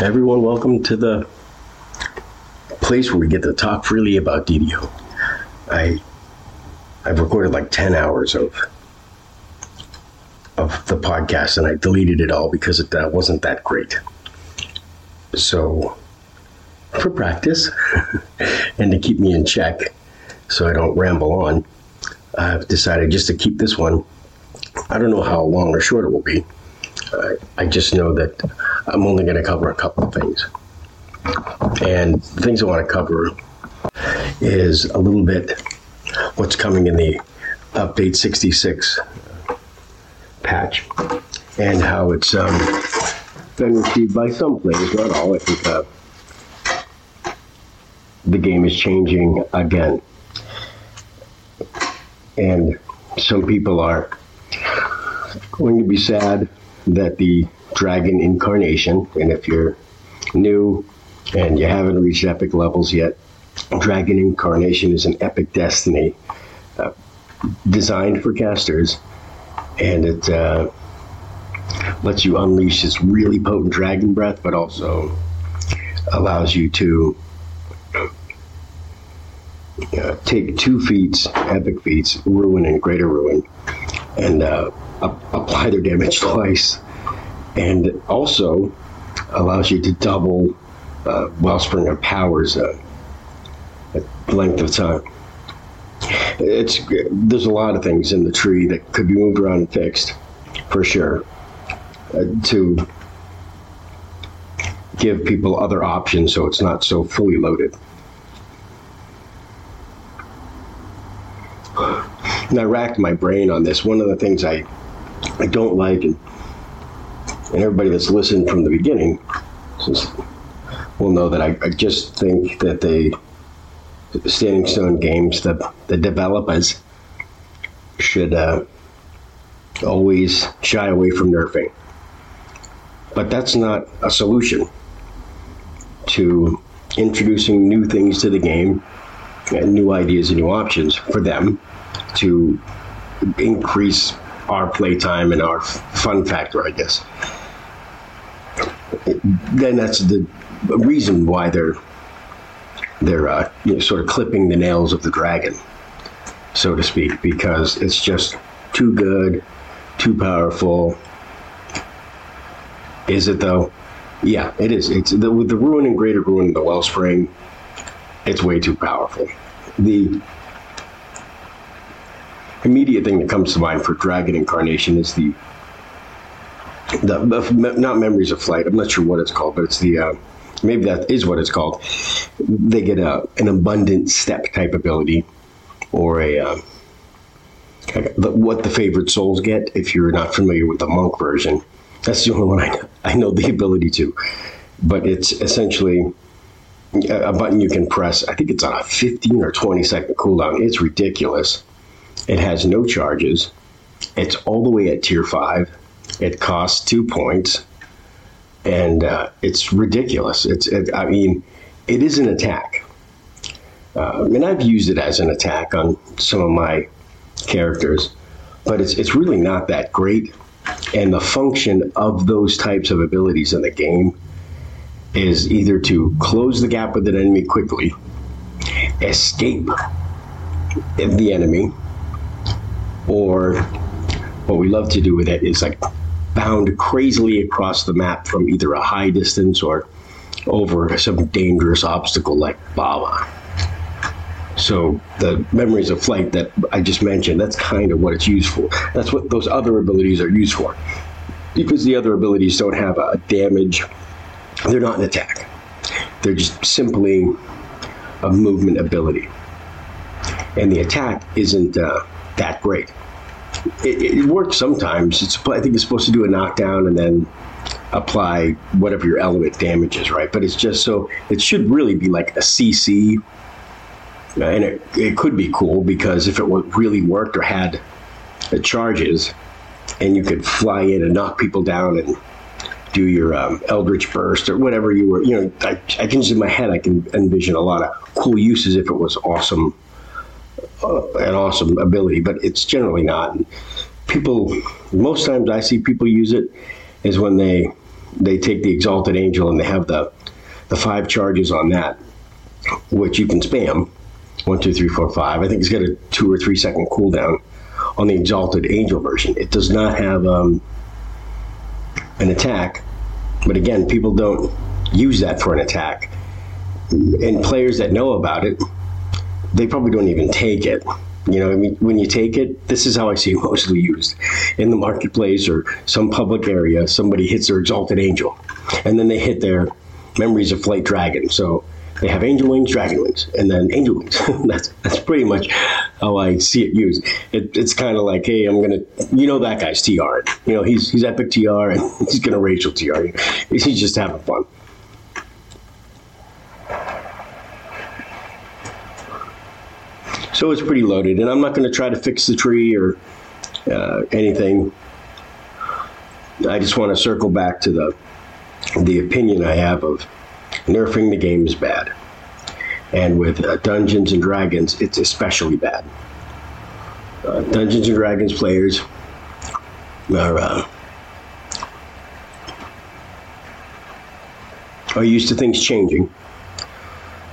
Everyone, welcome to the place where we get to talk freely about DDO. I I've recorded like ten hours of of the podcast, and I deleted it all because it uh, wasn't that great. So, for practice and to keep me in check, so I don't ramble on, I've decided just to keep this one. I don't know how long or short it will be. Uh, I just know that I'm only going to cover a couple of things. And the things I want to cover is a little bit what's coming in the update 66 patch and how it's um, been received by some players, not all. I think uh, the game is changing again. And some people are going to be sad that the dragon incarnation, and if you're new and you haven't reached epic levels yet, dragon incarnation is an epic destiny uh, designed for casters, and it uh, lets you unleash this really potent dragon breath, but also allows you to uh, take two feats, epic feats, ruin and greater ruin, and uh, apply their damage twice and also allows you to double uh, Wellspring of Powers uh, length of time. It's there's a lot of things in the tree that could be moved around and fixed, for sure, uh, to give people other options so it's not so fully loaded. And I racked my brain on this. One of the things I I don't like and and everybody that's listened from the beginning will know that I, I just think that the Standing Stone Games, the, the developers, should uh, always shy away from nerfing. But that's not a solution to introducing new things to the game and new ideas and new options for them to increase our playtime and our fun factor, I guess then that's the reason why they're they're uh, you know, sort of clipping the nails of the dragon, so to speak, because it's just too good, too powerful. Is it though? Yeah, it is. It's the, with the ruin and greater ruin, the wellspring. It's way too powerful. The immediate thing that comes to mind for dragon incarnation is the the, not memories of flight. I'm not sure what it's called, but it's the uh, maybe that is what it's called. They get a an abundant step type ability, or a uh, what the favored souls get. If you're not familiar with the monk version, that's the only one I know, I know the ability to. But it's essentially a button you can press. I think it's on a 15 or 20 second cooldown. It's ridiculous. It has no charges. It's all the way at tier five it costs two points, and uh, it's ridiculous. It's, it, I mean, it is an attack. Uh, and I've used it as an attack on some of my characters, but it's it's really not that great. And the function of those types of abilities in the game is either to close the gap with an enemy quickly, escape the enemy, or what we love to do with it is like bound crazily across the map from either a high distance or over some dangerous obstacle like lava. So the memories of flight that I just mentioned, that's kind of what it's used for. That's what those other abilities are used for. Because the other abilities don't have a damage, they're not an attack. They're just simply a movement ability. And the attack isn't uh, that great it, it works sometimes. It's I think it's supposed to do a knockdown and then apply whatever your element damage is, right? But it's just so it should really be like a CC, and it it could be cool because if it really worked or had the charges, and you could fly in and knock people down and do your um, Eldritch Burst or whatever you were, you know, I, I can just in my head I can envision a lot of cool uses if it was awesome an awesome ability, but it's generally not. people, most times I see people use it is when they they take the Exalted Angel and they have the the five charges on that, which you can spam. One, two, three, four, five. I think it's got a two or three second cooldown on the Exalted Angel version. It does not have um, an attack, but again, people don't use that for an attack. And players that know about it, they probably don't even take it. You know, I mean, when you take it, this is how I see it mostly used in the marketplace or some public area. Somebody hits their exalted angel, and then they hit their memories of flight dragon. So they have angel wings, dragon wings, and then angel wings. that's that's pretty much how I see it used. It, it's kind of like, hey, I'm gonna, you know, that guy's TR. You know, he's he's epic TR, and he's gonna racial TR. He's just having fun. So it's pretty loaded, and I'm not going to try to fix the tree or uh, anything. I just want to circle back to the the opinion I have of nerfing the game is bad, and with uh, Dungeons and Dragons, it's especially bad. Uh, Dungeons and Dragons players are uh, are used to things changing,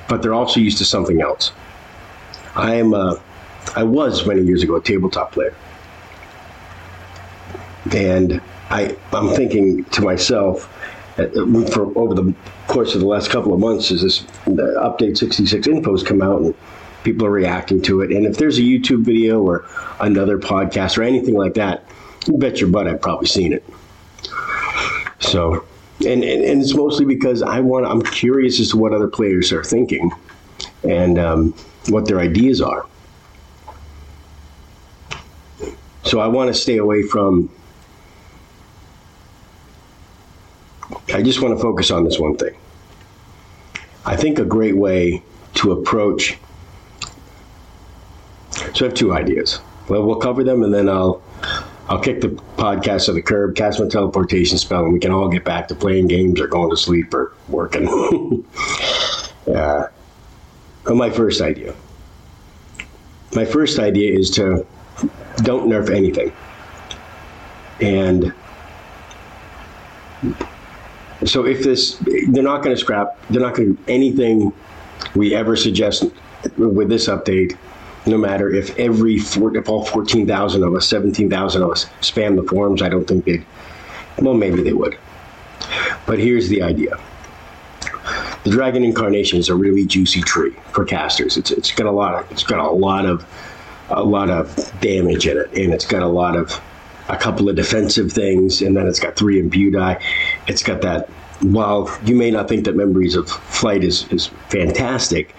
but they're also used to something else. I am a, I was many years ago a tabletop player, and I I'm thinking to myself, for over the course of the last couple of months, as this update 66 infos come out and people are reacting to it, and if there's a YouTube video or another podcast or anything like that, you bet your butt I've probably seen it. So, and, and, and it's mostly because I want I'm curious as to what other players are thinking, and um, what their ideas are. So I want to stay away from. I just want to focus on this one thing. I think a great way to approach. So I have two ideas. Well, we'll cover them, and then I'll I'll kick the podcast to the curb, cast my teleportation spell, and we can all get back to playing games or going to sleep or working. uh, my first idea. My first idea is to don't nerf anything. And so if this, they're not going to scrap, they're not going to do anything we ever suggest with this update, no matter if every, four, if all 14,000 of us, 17,000 of us spam the forums, I don't think they'd, well, maybe they would. But here's the idea the Dragon Incarnation is a really juicy tree for casters. It's it's got a lot of it's got a lot of a lot of damage in it, and it's got a lot of a couple of defensive things, and then it's got three imbue die. It's got that. While you may not think that Memories of Flight is is fantastic,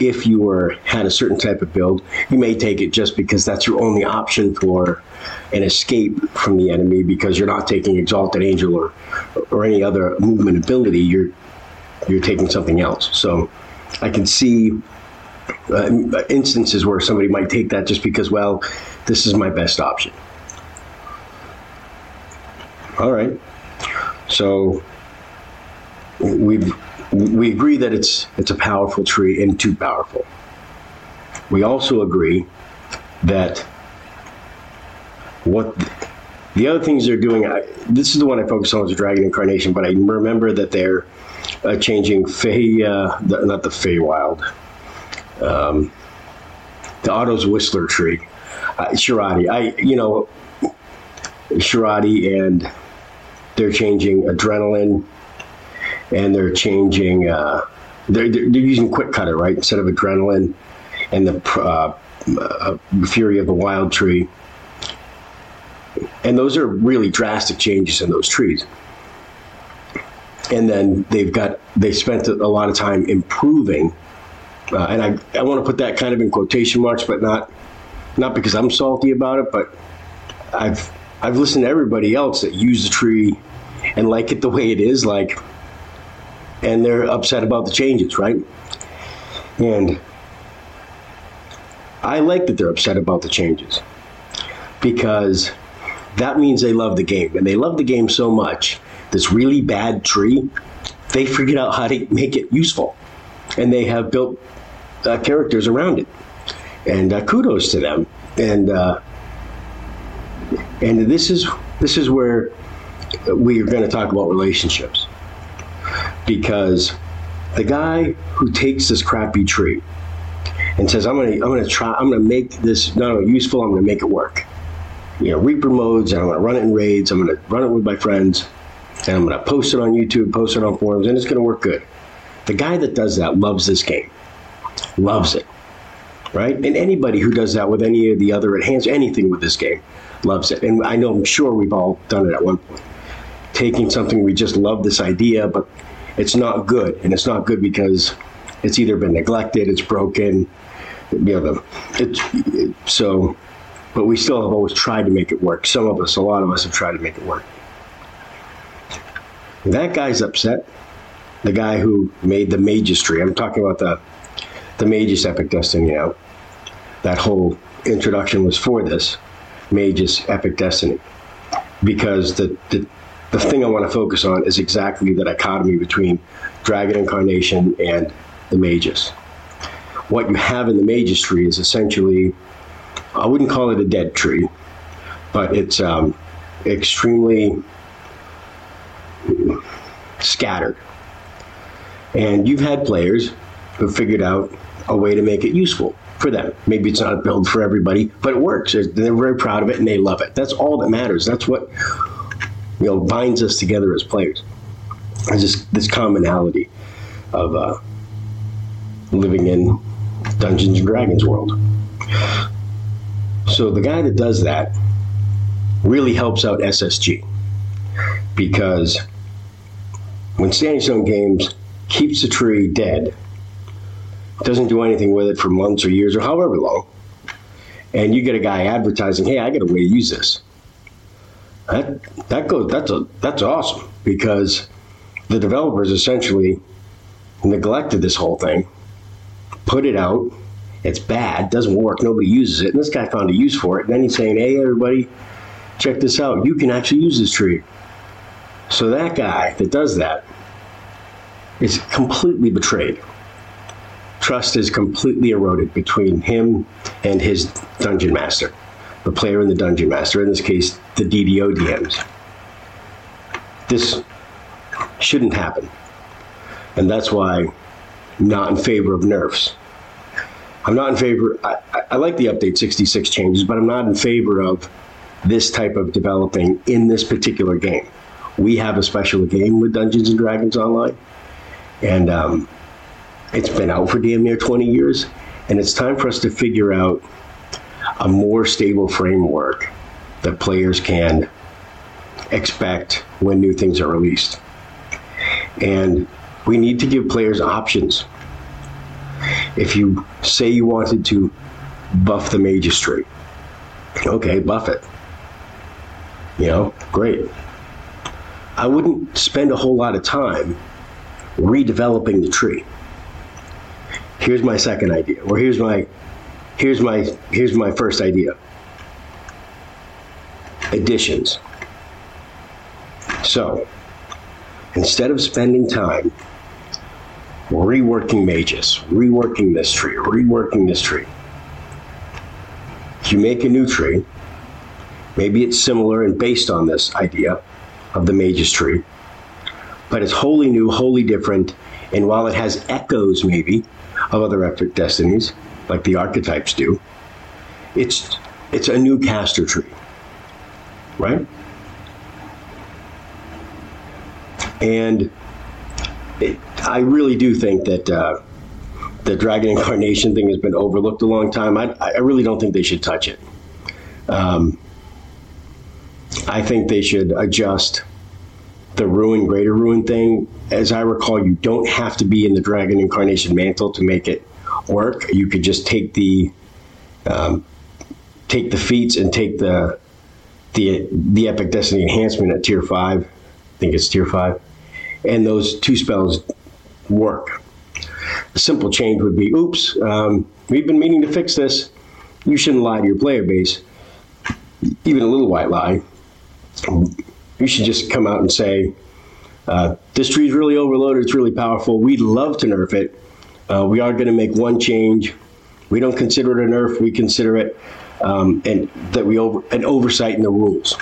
if you were had a certain type of build, you may take it just because that's your only option for an escape from the enemy because you're not taking Exalted Angel or or any other movement ability. You're you're taking something else. So I can see uh, instances where somebody might take that just because, well, this is my best option. All right. So we we agree that it's it's a powerful tree and too powerful. We also agree that what the other things they're doing. I, this is the one I focus on is Dragon Incarnation, but I remember that they're uh, changing Fey, uh, the, not the Feywild, um, the Otto's Whistler tree, uh, Shiradi. I, you know, Shiradi, and they're changing Adrenaline, and they're changing. Uh, they're, they're using Quick Cutter right instead of Adrenaline, and the uh, uh, Fury of the Wild tree. And those are really drastic changes in those trees and then they've got they spent a lot of time improving uh, and I, I want to put that kind of in quotation marks but not not because I'm salty about it but I've I've listened to everybody else that use the tree and like it the way it is like and they're upset about the changes right? And I like that they're upset about the changes because that means they love the game and they love the game so much this really bad tree, they figured out how to make it useful, and they have built uh, characters around it. And uh, kudos to them. And uh, and this is this is where we are going to talk about relationships because the guy who takes this crappy tree and says, "I'm going to, I'm going to try, I'm going to make this not only useful, I'm going to make it work." You know, Reaper modes, and I'm going to run it in raids. I'm going to run it with my friends, and I'm going to post it on YouTube, post it on forums, and it's going to work good. The guy that does that loves this game, loves it, right? And anybody who does that with any of the other enhance anything with this game loves it. And I know, I'm sure we've all done it at one point. Taking something we just love this idea, but it's not good, and it's not good because it's either been neglected, it's broken, you know, it's it, so. But we still have always tried to make it work. Some of us, a lot of us, have tried to make it work. That guy's upset. The guy who made the Magus tree. I'm talking about the the Magus Epic Destiny now. That whole introduction was for this Magus Epic Destiny because the, the the thing I want to focus on is exactly the dichotomy between Dragon Incarnation and the Magus. What you have in the Magus tree is essentially, I wouldn't call it a dead tree, but it's um, extremely scattered. And you've had players who figured out a way to make it useful for them. Maybe it's not a build for everybody, but it works. They're very proud of it and they love it. That's all that matters. That's what you know binds us together as players. This this commonality of uh, living in Dungeons and Dragons world. So the guy that does that really helps out SSG because when Standing Stone Games keeps the tree dead, doesn't do anything with it for months or years or however long, and you get a guy advertising, "Hey, I got a way to use this." That that goes that's a that's awesome because the developers essentially neglected this whole thing, put it out. It's bad, doesn't work, nobody uses it, and this guy found a use for it. And then he's saying, "Hey, everybody, check this out. You can actually use this tree." So that guy that does that is completely betrayed. Trust is completely eroded between him and his dungeon master, the player and the dungeon master, in this case, the DDO DMs. This shouldn't happen. And that's why I'm not in favor of nerfs. I'm not in favor, I, I like the update 66 changes, but I'm not in favor of this type of developing in this particular game we have a special game with Dungeons and Dragons Online, and um, it's been out for damn near 20 years, and it's time for us to figure out a more stable framework that players can expect when new things are released. And we need to give players options. If you say you wanted to buff the Magus tree, okay, buff it. You know, great. I wouldn't spend a whole lot of time redeveloping the tree. Here's my second idea, or here's my here's my here's my first idea. Additions. So, instead of spending time reworking mages, reworking this tree, reworking this tree, you make a new tree. Maybe it's similar and based on this idea, of the Magus tree. But it's wholly new, wholly different, and while it has echoes maybe of other epic destinies, like the archetypes do, it's it's a new caster tree. Right? And it, I really do think that uh, the dragon incarnation thing has been overlooked a long time. I, I really don't think they should touch it. Um, I think they should adjust the ruin, greater ruin thing. As I recall, you don't have to be in the dragon incarnation mantle to make it work. You could just take the um, take the feats and take the the the epic destiny enhancement at tier five. I think it's tier five, and those two spells work. A simple change would be, "Oops, um, we've been meaning to fix this. You shouldn't lie to your player base." Even a little white lie you should just come out and say, uh, this tree is really overloaded, it's really powerful. We'd love to nerf it. Uh, we are going to make one change. We don't consider it a nerf, we consider it um, and that we over an oversight in the rules.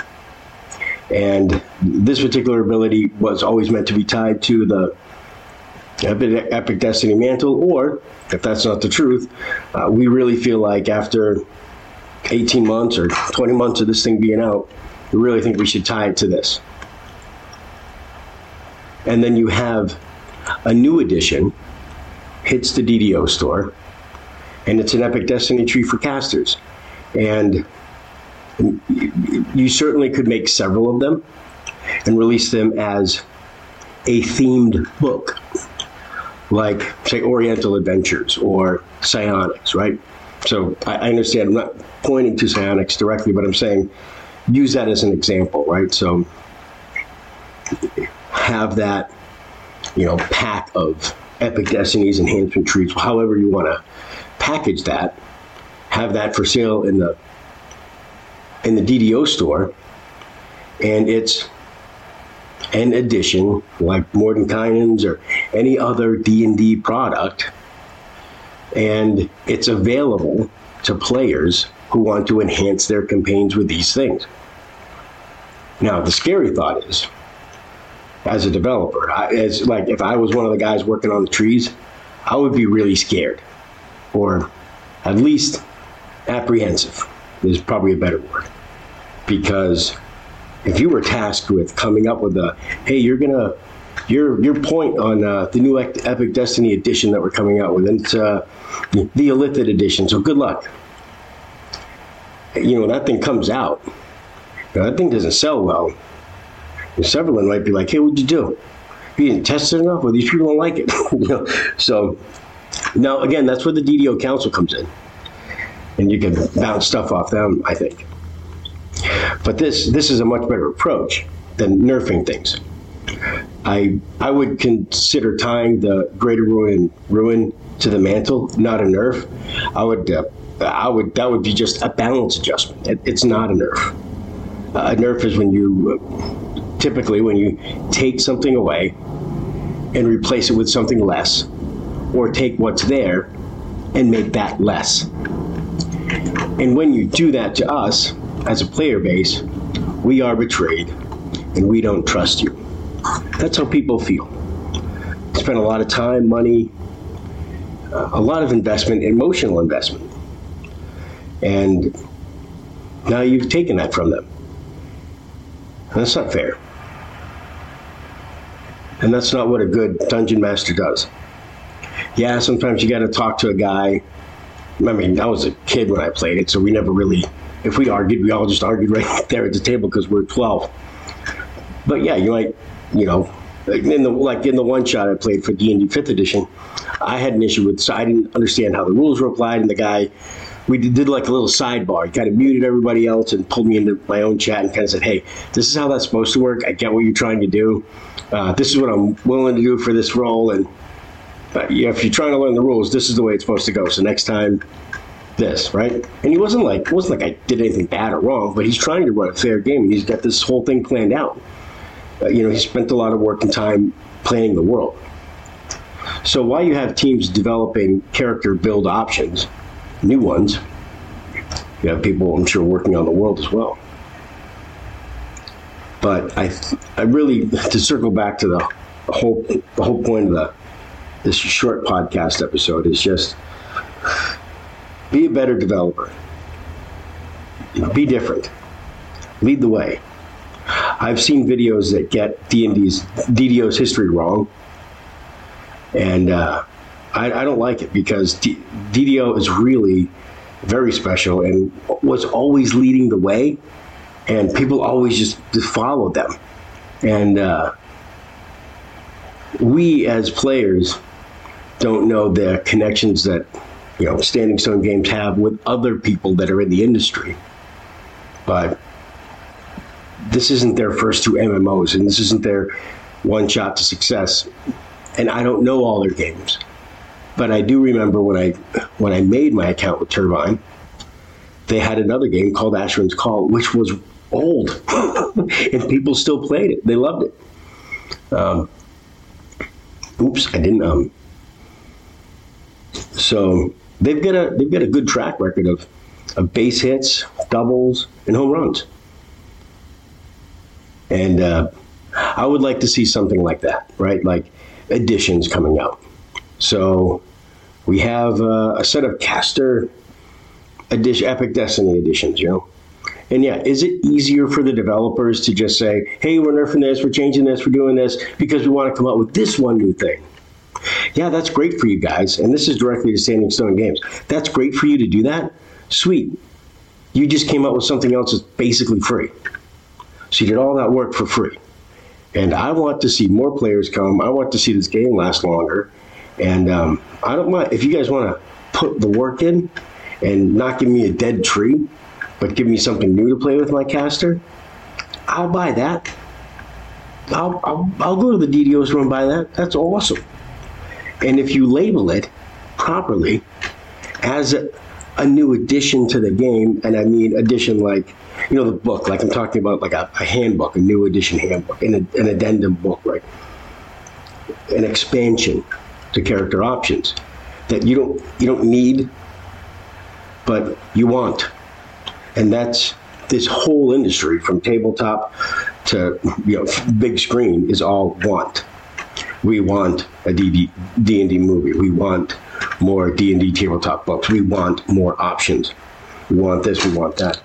And this particular ability was always meant to be tied to the Epic, Epic Destiny mantle, or if that's not the truth, uh, we really feel like after 18 months or 20 months of this thing being out, we really think we should tie it to this. And then you have a new edition hits the DDO store, and it's an Epic Destiny tree for casters. And you certainly could make several of them and release them as a themed book, like, say, Oriental Adventures or Psionics, right? So I understand I'm not pointing to Psionics directly, but I'm saying use that as an example, right? So have that, you know, pack of Epic Destinies enhancement trees, however you want to package that, have that for sale in the in the DDO store, and it's an edition like Mordenkainen's or any other D&D product, and it's available to players who want to enhance their campaigns with these things. Now, the scary thought is, as a developer, I, as like if I was one of the guys working on the trees, I would be really scared, or at least apprehensive is probably a better word, because if you were tasked with coming up with a, hey, you're gonna your your point on uh, the new Epic Destiny edition that we're coming out with, and it's uh, the Illithid edition. So good luck. You know that thing comes out. That thing doesn't sell well. And Severlin might be like, "Hey, what'd you do? You didn't test it enough, or these people don't like it." you know, so now again, that's where the DDO Council comes in, and you can bounce stuff off them. I think. But this this is a much better approach than nerfing things. I I would consider tying the Greater Ruin ruin to the mantle, not a nerf. I would uh, I would that would be just a balance adjustment. It, it's not a nerf. Uh, a nerf is when you uh, typically when you take something away and replace it with something less, or take what's there and make that less. And when you do that to us as a player base, we are betrayed and we don't trust you. That's how people feel. Spend a lot of time, money, uh, a lot of investment, emotional investment. And now you've taken that from them. That's not fair. And that's not what a good dungeon master does. Yeah, sometimes you got to talk to a guy. I mean, I was a kid when I played it, so we never really, if we argued, we all just argued right there at the table because we're 12. But yeah, you might you know, in the like in the one shot I played for D and D Fifth Edition, I had an issue with so I didn't understand how the rules were applied, and the guy we did like a little sidebar. He kind of muted everybody else and pulled me into my own chat and kind of said, "Hey, this is how that's supposed to work. I get what you're trying to do. Uh, this is what I'm willing to do for this role, and if you're trying to learn the rules, this is the way it's supposed to go. So next time." This right, and he wasn't like wasn't like I did anything bad or wrong, but he's trying to run a fair game, and he's got this whole thing planned out uh, you know, he spent a lot of work and time planning the world. So while you have teams developing character build options, new ones, you have people, I'm sure, working on the world as well. But I, I really to circle back to the whole the whole point of the this short podcast episode is just be a better developer. Be different. Lead the way. I've seen videos that get D&D's DDO's history wrong, and uh, I, I, don't like it because D, DDO is really very special and was always leading the way, and people always just, just followed them, and uh, we as players don't know the connections that you know Standing Stone Games have with other people that are in the industry, but this isn't their first two MMOs, and this isn't their one shot to success. And I don't know all their games, but I do remember when I when I made my account with Turbine, they had another game called Asheron's Call, which was old, and people still played it. They loved it. Um, oops, I didn't. Um, so they've got a they've got a good track record of, of base hits, doubles, and home runs. And uh, I would like to see something like that, right? Like additions coming out. So we have uh, a set of caster edition, Epic Destiny editions, you know. And yeah, is it easier for the developers to just say, hey, we're nerfing this, we're changing this, we're doing this because we want to come out with this one new thing? Yeah, that's great for you guys. And this is directly to Standing Stone Games. That's great for you to do that. Sweet. You just came up with something else that's basically free. So you did all that work for free. And I want to see more players come. I want to see this game last longer. And um, I don't mind if you guys want to put the work in and not give me a dead tree, but give me something new to play with my caster. I'll buy that. I'll, I'll, I'll go to the DDO store and buy that. That's awesome. And if you label it properly as a, a new addition to the game, and I mean addition like, you know, the book, like I'm talking about like a, a handbook, a new edition handbook, an, an addendum book, right? An expansion to character options that you don't you don't need, but you want, and that's this whole industry from tabletop to you know big screen is all want. We want a D and D movie. We want more D and D tabletop books. We want more options. We want this. We want that.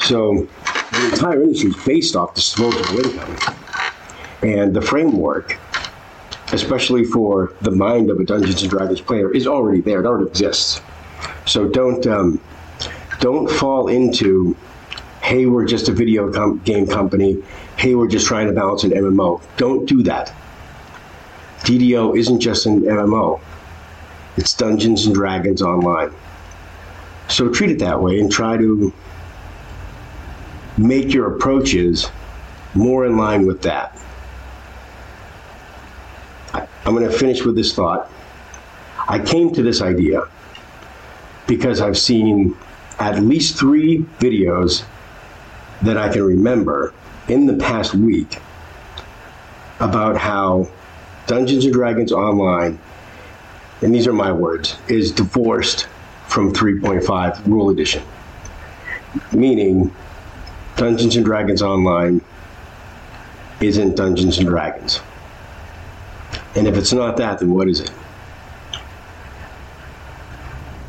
So the entire industry is based off disposable income, and the framework, especially for the mind of a Dungeons and Dragons player, is already there. It already exists. So don't um, don't fall into, hey, we're just a video com- game company. Hey, we're just trying to balance an MMO. Don't do that. DDO isn't just an MMO. It's Dungeons and Dragons Online. So treat it that way and try to make your approaches more in line with that. I'm going to finish with this thought. I came to this idea because I've seen at least three videos that I can remember in the past week about how Dungeons and Dragons Online, and these are my words, is divorced from 3.5 Rule Edition. Meaning, Dungeons and Dragons Online isn't Dungeons and Dragons. And if it's not that, then what is it?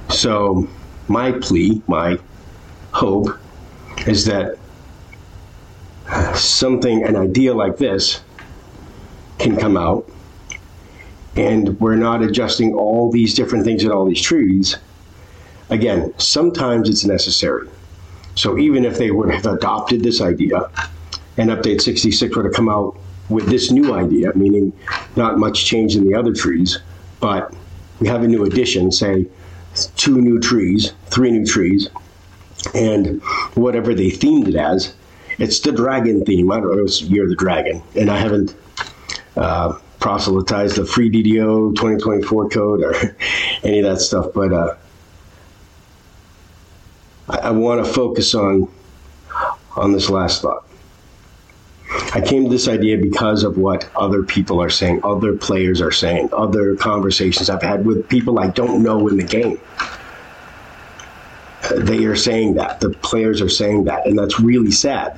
So, my plea, my hope, is that something, an idea like this, can come out, and we're not adjusting all these different things in all these trees. Again, sometimes it's necessary. So even if they would have adopted this idea, and Update 66 would have come out with this new idea, meaning not much change in the other trees, but we have a new addition, say two new trees, three new trees, and whatever they themed it as, it's the dragon theme. I don't know, it's Year of the Dragon, and I haven't uh, proselytized the free DDO 2024 code or any of that stuff, but uh, I, I want to focus on on this last thought. I came to this idea because of what other people are saying, other players are saying, other conversations I've had with people I don't know in the game. They are saying that. The players are saying that. And that's really sad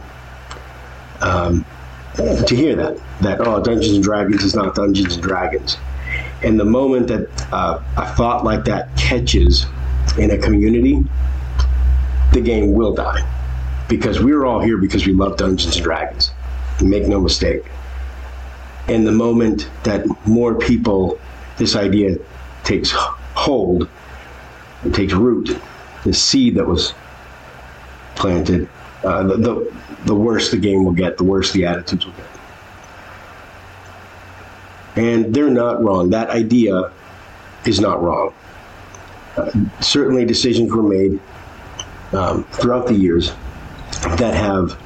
um, to hear that. That, oh, Dungeons and Dragons is not Dungeons and Dragons. And the moment that uh, a thought like that catches in a community, the game will die. Because we're all here because we love Dungeons and Dragons. Make no mistake. And the moment that more people, this idea takes hold, it takes root, the seed that was planted, uh, the, the, the worse the game will get, the worse the attitudes will get. And they're not wrong. That idea is not wrong. Uh, certainly, decisions were made um, throughout the years that have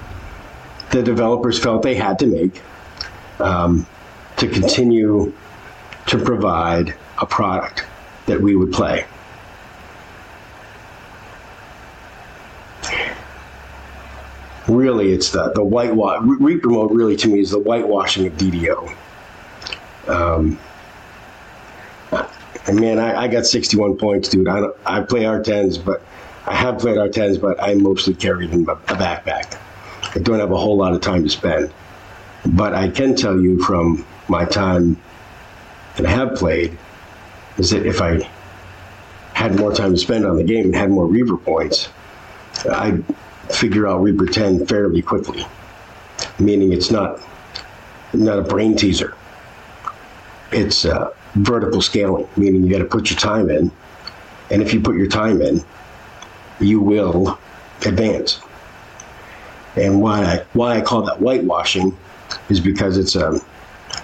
the developers felt they had to make um, to continue to provide a product that we would play. Really, it's the the whitewash. Reaper mode really to me is the whitewashing of DDO. Um, and man, I, I got 61 points, dude. I I play R10s, but I have played R10s, but I mostly carried in a backpack. I don't have a whole lot of time to spend. But I can tell you from my time that I have played is that if I had more time to spend on the game and had more Reaper points, I'd figure out Reaper 10 fairly quickly. Meaning it's not not a brain teaser. It's uh, vertical scaling, meaning you got to put your time in, and if you put your time in, you will advance. And why I why I call that whitewashing is because it's a,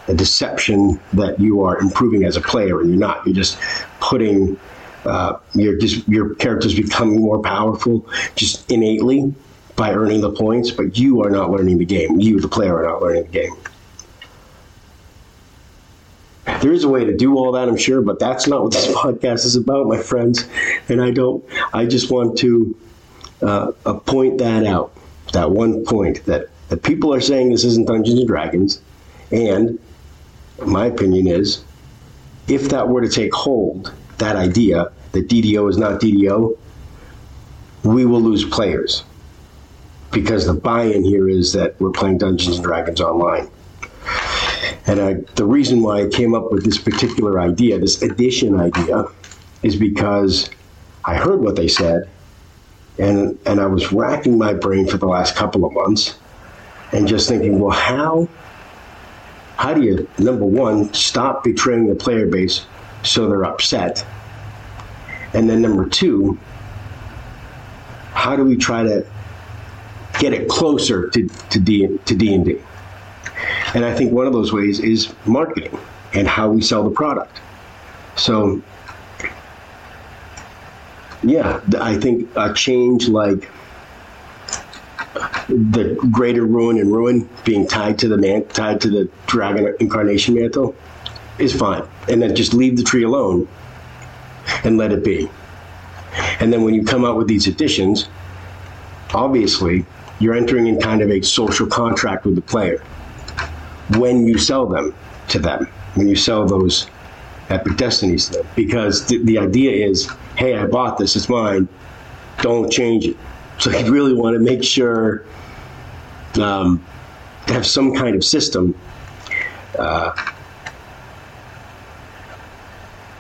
a deception that you are improving as a player, and you're not. You're just putting uh, your just your characters becoming more powerful just innately by earning the points, but you are not learning the game. You, the player, are not learning the game. There is a way to do all that, I'm sure, but that's not what this podcast is about, my friends. And I don't. I just want to uh, uh, point that out. That one point that that people are saying this isn't Dungeons and Dragons, and my opinion is, if that were to take hold, that idea that DDO is not DDO, we will lose players because the buy-in here is that we're playing Dungeons and Dragons online. And I, the reason why I came up with this particular idea, this addition idea, is because I heard what they said, and and I was racking my brain for the last couple of months, and just thinking, well, how how do you number one stop betraying the player base so they're upset, and then number two, how do we try to get it closer to to D to D and D? And I think one of those ways is marketing and how we sell the product. So, yeah, I think a change like the greater ruin and ruin being tied to the man, tied to the dragon incarnation mantle is fine. And then just leave the tree alone and let it be. And then when you come out with these additions, obviously you're entering in kind of a social contract with the player when you sell them to them, when you sell those to them. Because the, the idea is, hey, I bought this, it's mine, don't change it. So you really want to make sure um, to have some kind of system uh,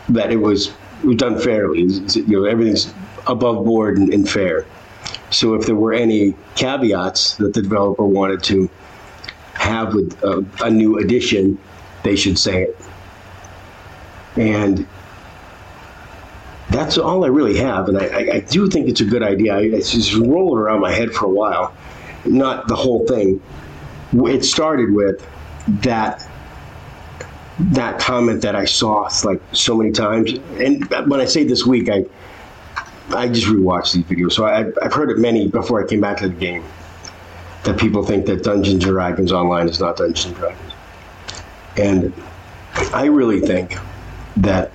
that it was, done fairly. You know, everything's above board and, and fair. So if there were any caveats that the developer wanted to have with a, a new edition, they should say it. And that's all I really have. And I, I, I do think it's a good idea. I, it's just rolling around my head for a while, not the whole thing. It started with that that comment that I saw like so many times. And when I say this week, I I just rewatched these videos, so I, I've heard it many before I came back to the game that people think that Dungeons and Dragons Online is not Dungeons and Dragons. And I really think that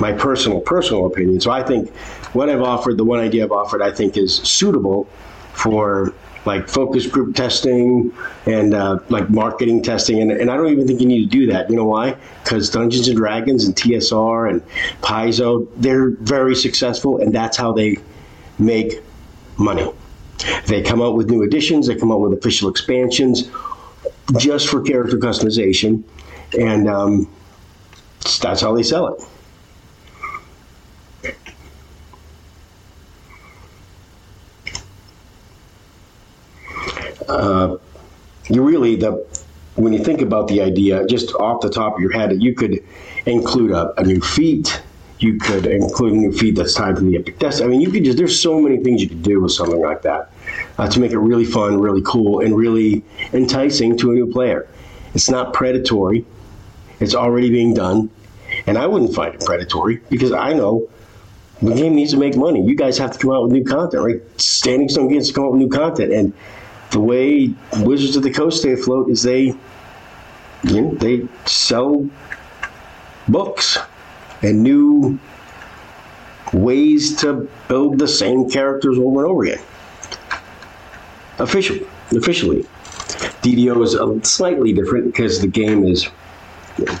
my personal personal opinion. So I think what I've offered, the one idea I've offered, I think is suitable for like focus group testing and uh, like marketing testing. And, and I don't even think you need to do that. You know why? Because Dungeons and Dragons and TSR and Paizo, they're very successful, and that's how they make money. They come out with new additions, they come out with official expansions just for character customization, and um, that's how they sell it. Uh, you really the when you think about the idea, just off the top of your head, you could include a, a new feat, you could include a new feat that's tied to the Epic Test. I mean, you could just, there's so many things you could do with something like that uh, to make it really fun, really cool, and really enticing to a new player. It's not predatory, it's already being done. And I wouldn't find it predatory because I know the game needs to make money. You guys have to come out with new content, right? Standing Stone Games to come out with new content. And the way Wizards of the Coast stay afloat is they, you know, they sell books and new ways to build the same characters over and over again. Officially, officially, DDO is slightly different because the game is you know,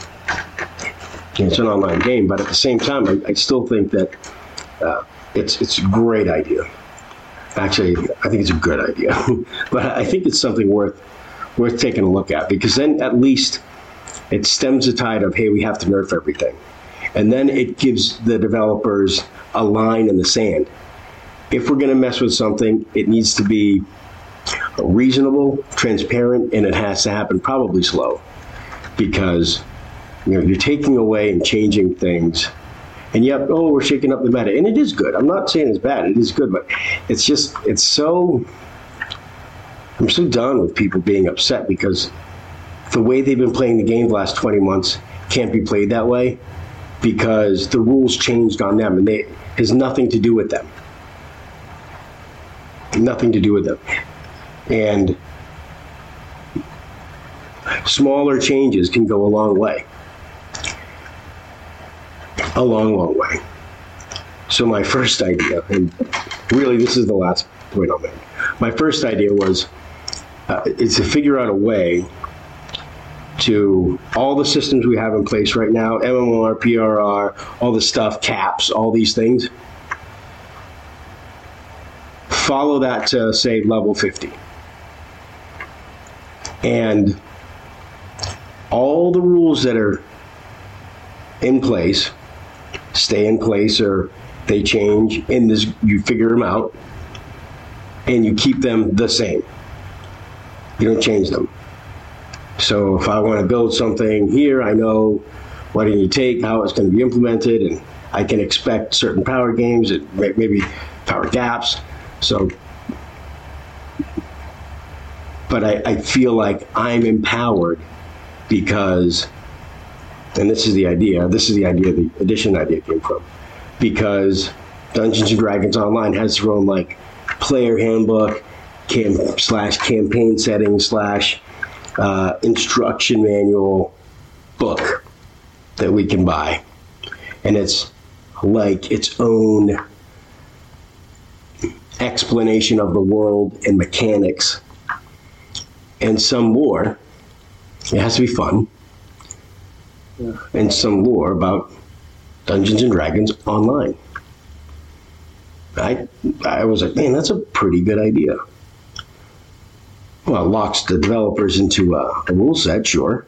it's an online game, but at the same time, I, I still think that uh, it's it's a great idea. Actually, I think it's a good idea, but I think it's something worth worth taking a look at because then at least it stems the tide of hey, we have to nerf everything, and then it gives the developers a line in the sand. If we're going to mess with something, it needs to be reasonable, transparent, and it has to happen probably slow because you know you're taking away and changing things. And yet oh we're shaking up the meta and it is good. I'm not saying it's bad. It is good but it's just it's so i'm so done with people being upset because the way they've been playing the game the last 20 months can't be played that way because the rules changed on them and they it has nothing to do with them. Nothing to do with them. And smaller changes can go a long way. A long, long way. So my first idea, and really this is the last point I'll make. My first idea was uh, is to figure out a way to all the systems we have in place right now, MRR, PRR, all the stuff, caps, all these things. Follow that to say level 50. And all the rules that are in place stay in place or they change in this you figure them out and you keep them the same. You don't change them. So if i want to build something here i know what to take how it's going to be implemented and i can expect certain power games and maybe power gaps. So but I, I feel like i'm empowered because, and this is the idea, this is the idea the edition idea came from, because Dungeons and Dragons Online has their own like player handbook, cam slash campaign setting slash uh, instruction manual book that we can buy, and it's like its own explanation of the world and mechanics. And some more. It has to be fun. Yeah. And some lore about Dungeons and Dragons online. I I was like, man, that's a pretty good idea. Well, it locks the developers into a, a rule set, sure,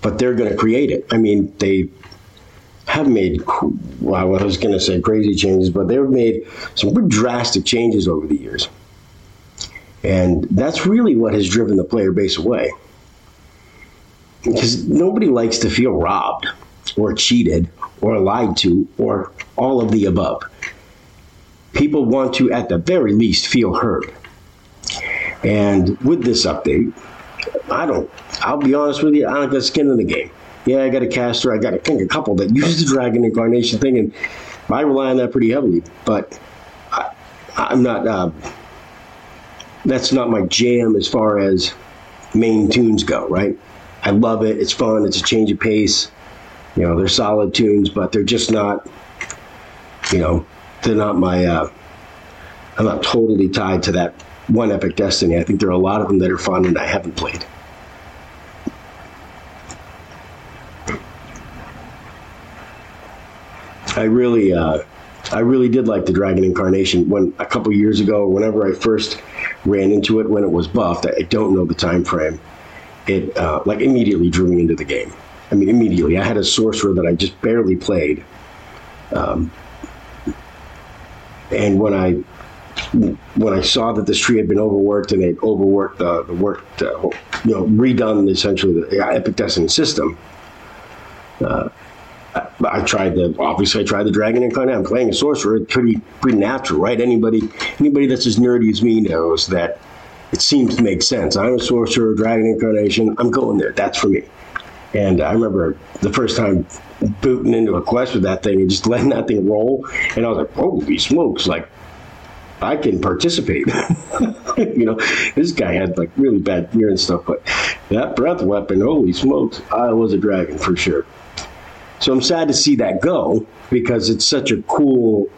but they're going to create it. I mean, they have made, well, I was going to say crazy changes, but they've made some pretty drastic changes over the years. And that's really what has driven the player base away because nobody likes to feel robbed or cheated or lied to or all of the above. People want to, at the very least, feel heard. And with this update, I don't, I'll be honest with you, I don't got skin in the game. Yeah, I got a caster, I got a, think a couple that use the Dragon Incarnation thing, and I rely on that pretty heavily. But I, am not, uh, that's not my jam as far as main toons go, right? I love it. It's fun. It's a change of pace. You know, they're solid toons, but they're just not. You know, they're not my. Uh, I'm not totally tied to that one Epic Destiny. I think there are a lot of them that are fun and I haven't played. I really, uh, I really did like the Dragon Incarnation. When a couple years ago, whenever I first ran into it, when it was buffed, I don't know the time frame it uh, like immediately drew me into the game. I mean, immediately. I had a sorcerer that I just barely played, um, and when I when I saw that this tree had been overworked and they'd overworked the, the work, uh, you know, redone essentially the Epic Destiny system. Uh, I, I, tried the obviously I tried the Dragon Incarnate. I'm playing a sorcerer. Pretty pretty natural, right? Anybody anybody that's as nerdy as me knows that it seems to make sense. I'm a sorcerer, dragon incarnation. I'm going there. That's for me. And I remember the first time booting into a quest with that thing and just letting that thing roll, and I was like, "Holy smokes!" Like I can participate. you know, this guy had like really bad fear and stuff, but that breath weapon, holy smokes, I was a dragon for sure. So I'm sad to see that go because it's such a cool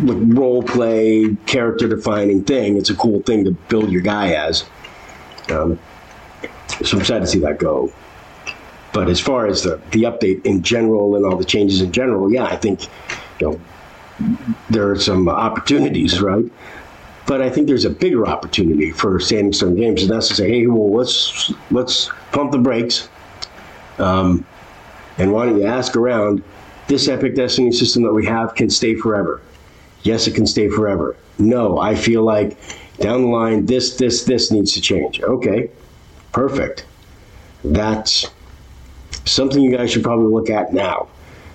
role play, character defining thing. It's a cool thing to build your guy as. Um, so I'm sad to see that go. But as far as the, the update in general and all the changes in general, yeah, I think you know there are some opportunities, right? But I think there's a bigger opportunity for Standing Games, and that's to say, hey, well, let's let's pump the brakes, um, and why don't you ask around? This Epic Destiny system that we have can stay forever. Yes, it can stay forever. No, I feel like down the line, this, this, this needs to change. Okay, perfect. That's something you guys should probably look at now,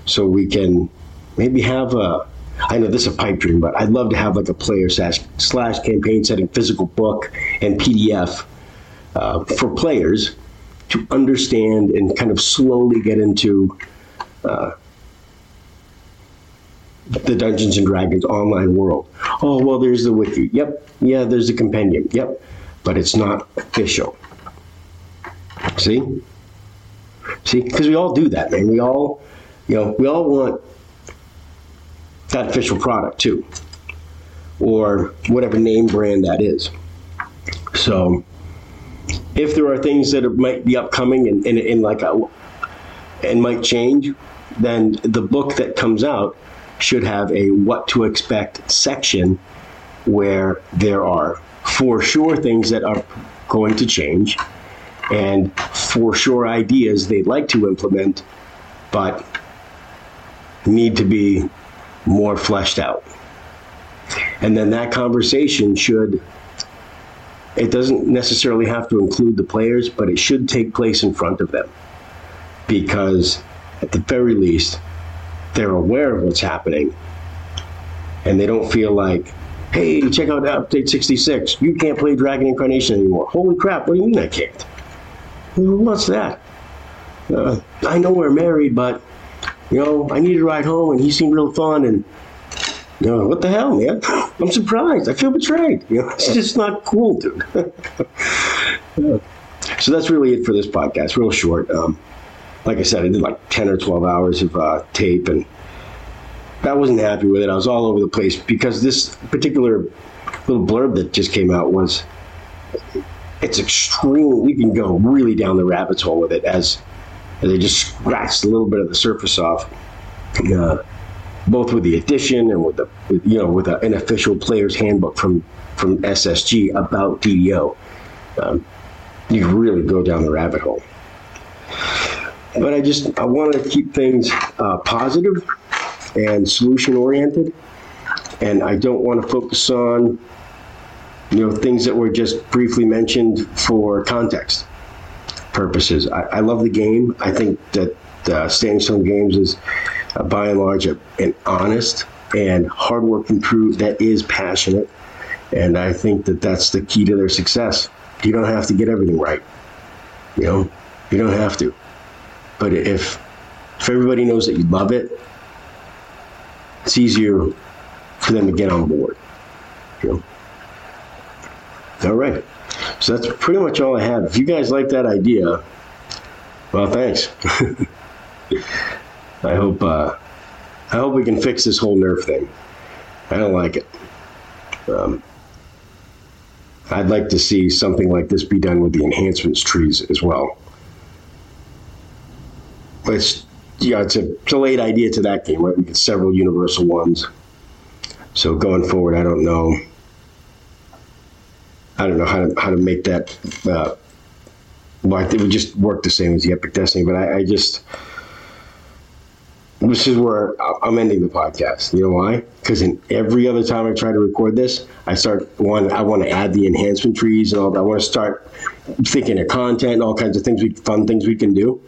so we can maybe have a I know this is a pipe dream, but I'd love to have like a player slash, slash campaign setting physical book and PDF uh, for players to understand and kind of slowly get into uh, the Dungeons and Dragons online world. Oh, well, there's the wiki. Yep. Yeah, there's the compendium. Yep. But it's not official. See? See? Because we all do that, man. We all, you know, we all want that official product too, or whatever name brand that is. So, if there are things that might be upcoming and, and, and like a, and might change, then the book that comes out should have a what to expect section where there are for sure things that are going to change and for sure ideas they'd like to implement but need to be more fleshed out. And then that conversation should, it doesn't necessarily have to include the players, but it should take place in front of them. Because at the very least, they're aware of what's happening and they don't feel like, hey, check out update 66. You can't play Dragon Incarnation anymore. Holy crap, what do you mean I can't? What's that? Uh, I know we're married, but you know, I needed to ride home and he seemed real fun and you know, what the hell, man? I'm surprised. I feel betrayed. You know, it's just not cool, dude. so that's really it for this podcast. Real short. Um, like I said, I did like 10 or 12 hours of uh, tape and I wasn't happy with it. I was all over the place because this particular little blurb that just came out was it's extreme. We can go really down the rabbit's hole with it as and they just scratched a little bit of the surface off. Uh, both with the edition and with the with, you know with a, an official player's handbook from from SSG about DDO. Um, you really go down the rabbit hole. But I just I wanted to keep things uh, positive and solution oriented, and I don't want to focus on you know things that were just briefly mentioned for context purposes. I, I love the game. I think that uh, Standing Stone Games is, uh, by and large, a, an honest and hardworking crew that is passionate. And I think that that's the key to their success. You don't have to get everything right. You know, you don't have to. But if if everybody knows that you love it, it's easier for them to get on board. You know. All right. So that's pretty much all I have. If you guys like that idea, well, thanks. I hope uh, I hope we can fix this whole nerf thing. I don't like it. Um, I'd like to see something like this be done with the enhancements trees as well. It's yeah, it's a, late idea to that game, right? We get several universal ones. So going forward, I don't know. I don't know how to how to make that. Uh, well, I think it would just work the same as the Epic Destiny, but I, I just this is where I'm ending the podcast. You know why? Because in every other time I try to record this, I start one. I want to add the enhancement trees and all that. I want to start thinking of content and all kinds of things, we fun things we can do.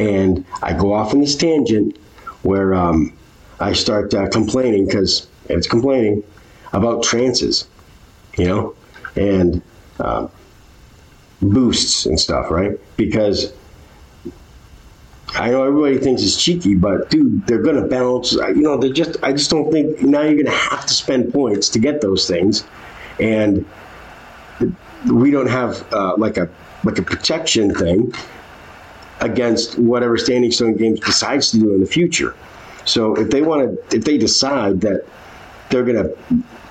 And I go off on this tangent where um, I start uh, complaining because it's complaining about trances. You know, and uh, boosts and stuff, right? Because I know everybody thinks it's cheeky, but dude, they're gonna balance. You know, they're just. I just don't think now you're gonna have to spend points to get those things, and we don't have uh, like a like a protection thing against whatever Standing Stone Games decides to do in the future. So if they want to, if they decide that they're gonna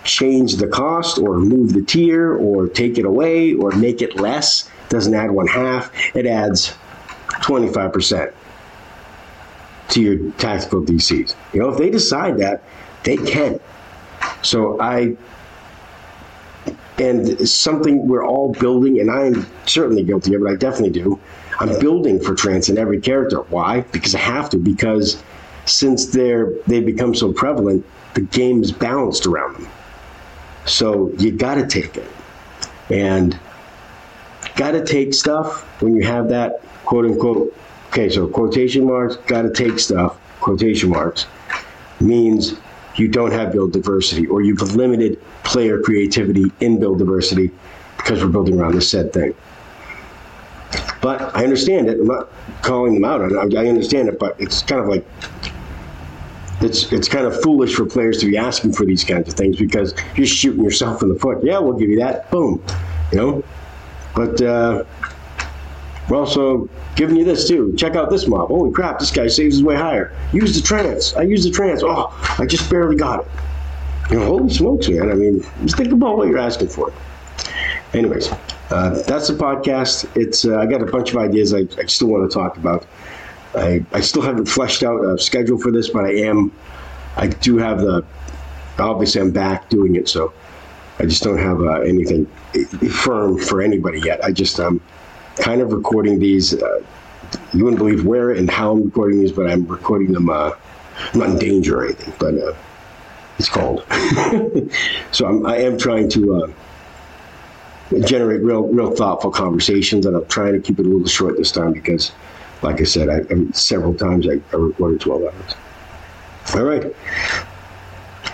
change the cost or move the tier or take it away or make it less. Doesn't add one half, it adds 25% to your tactical DCs. You know, if they decide that, they can. So I and something we're all building, and I'm certainly guilty of it. I definitely do. I'm building for trance in every character. Why? Because I have to. Because since they're they've become so prevalent, the game is balanced around them. So you got to take it, and got to take stuff when you have that quote unquote. Okay, so quotation marks. Got to take stuff. Quotation marks means you don't have build diversity or you've limited player creativity in build diversity because we're building around this said thing. But I understand it. I'm not calling them out. I, I understand it, but it's kind of like it's it's kind of foolish for players to be asking for these kinds of things because you're shooting yourself in the foot. Yeah, we'll give you that. Boom, you know. But uh, we're also giving you this too. Check out this mob. Holy crap, this guy saves his way higher. Use the trance. I use the trance. Oh, I just barely got it. You know, holy smokes, man. I mean, just think about what you're asking for. Anyways, uh, that's the podcast. It's uh, I got a bunch of ideas I, I still want to talk about. I, I still haven't fleshed out a schedule for this, but I am. I do have the. Obviously, I'm back doing it, so I just don't have uh, anything firm for anybody yet. I just um, kind of recording these. Uh, you wouldn't believe where and how I'm recording these, but I'm recording them. Uh, I'm not in danger or anything, but uh, it's cold. so I'm, I am trying to uh, generate real, real thoughtful conversations, and I'm trying to keep it a little short this time because, like I said, I, I several times I, I recorded 12 hours. All right.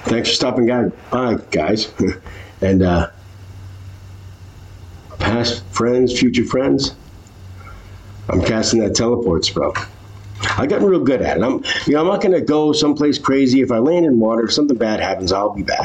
Thanks for stopping guys. by, guys. and uh, past friends, future friends. I'm casting that teleport spell. I got real good at it. I'm, you know, I'm not going to go someplace crazy. If I land in water, if something bad happens, I'll be back.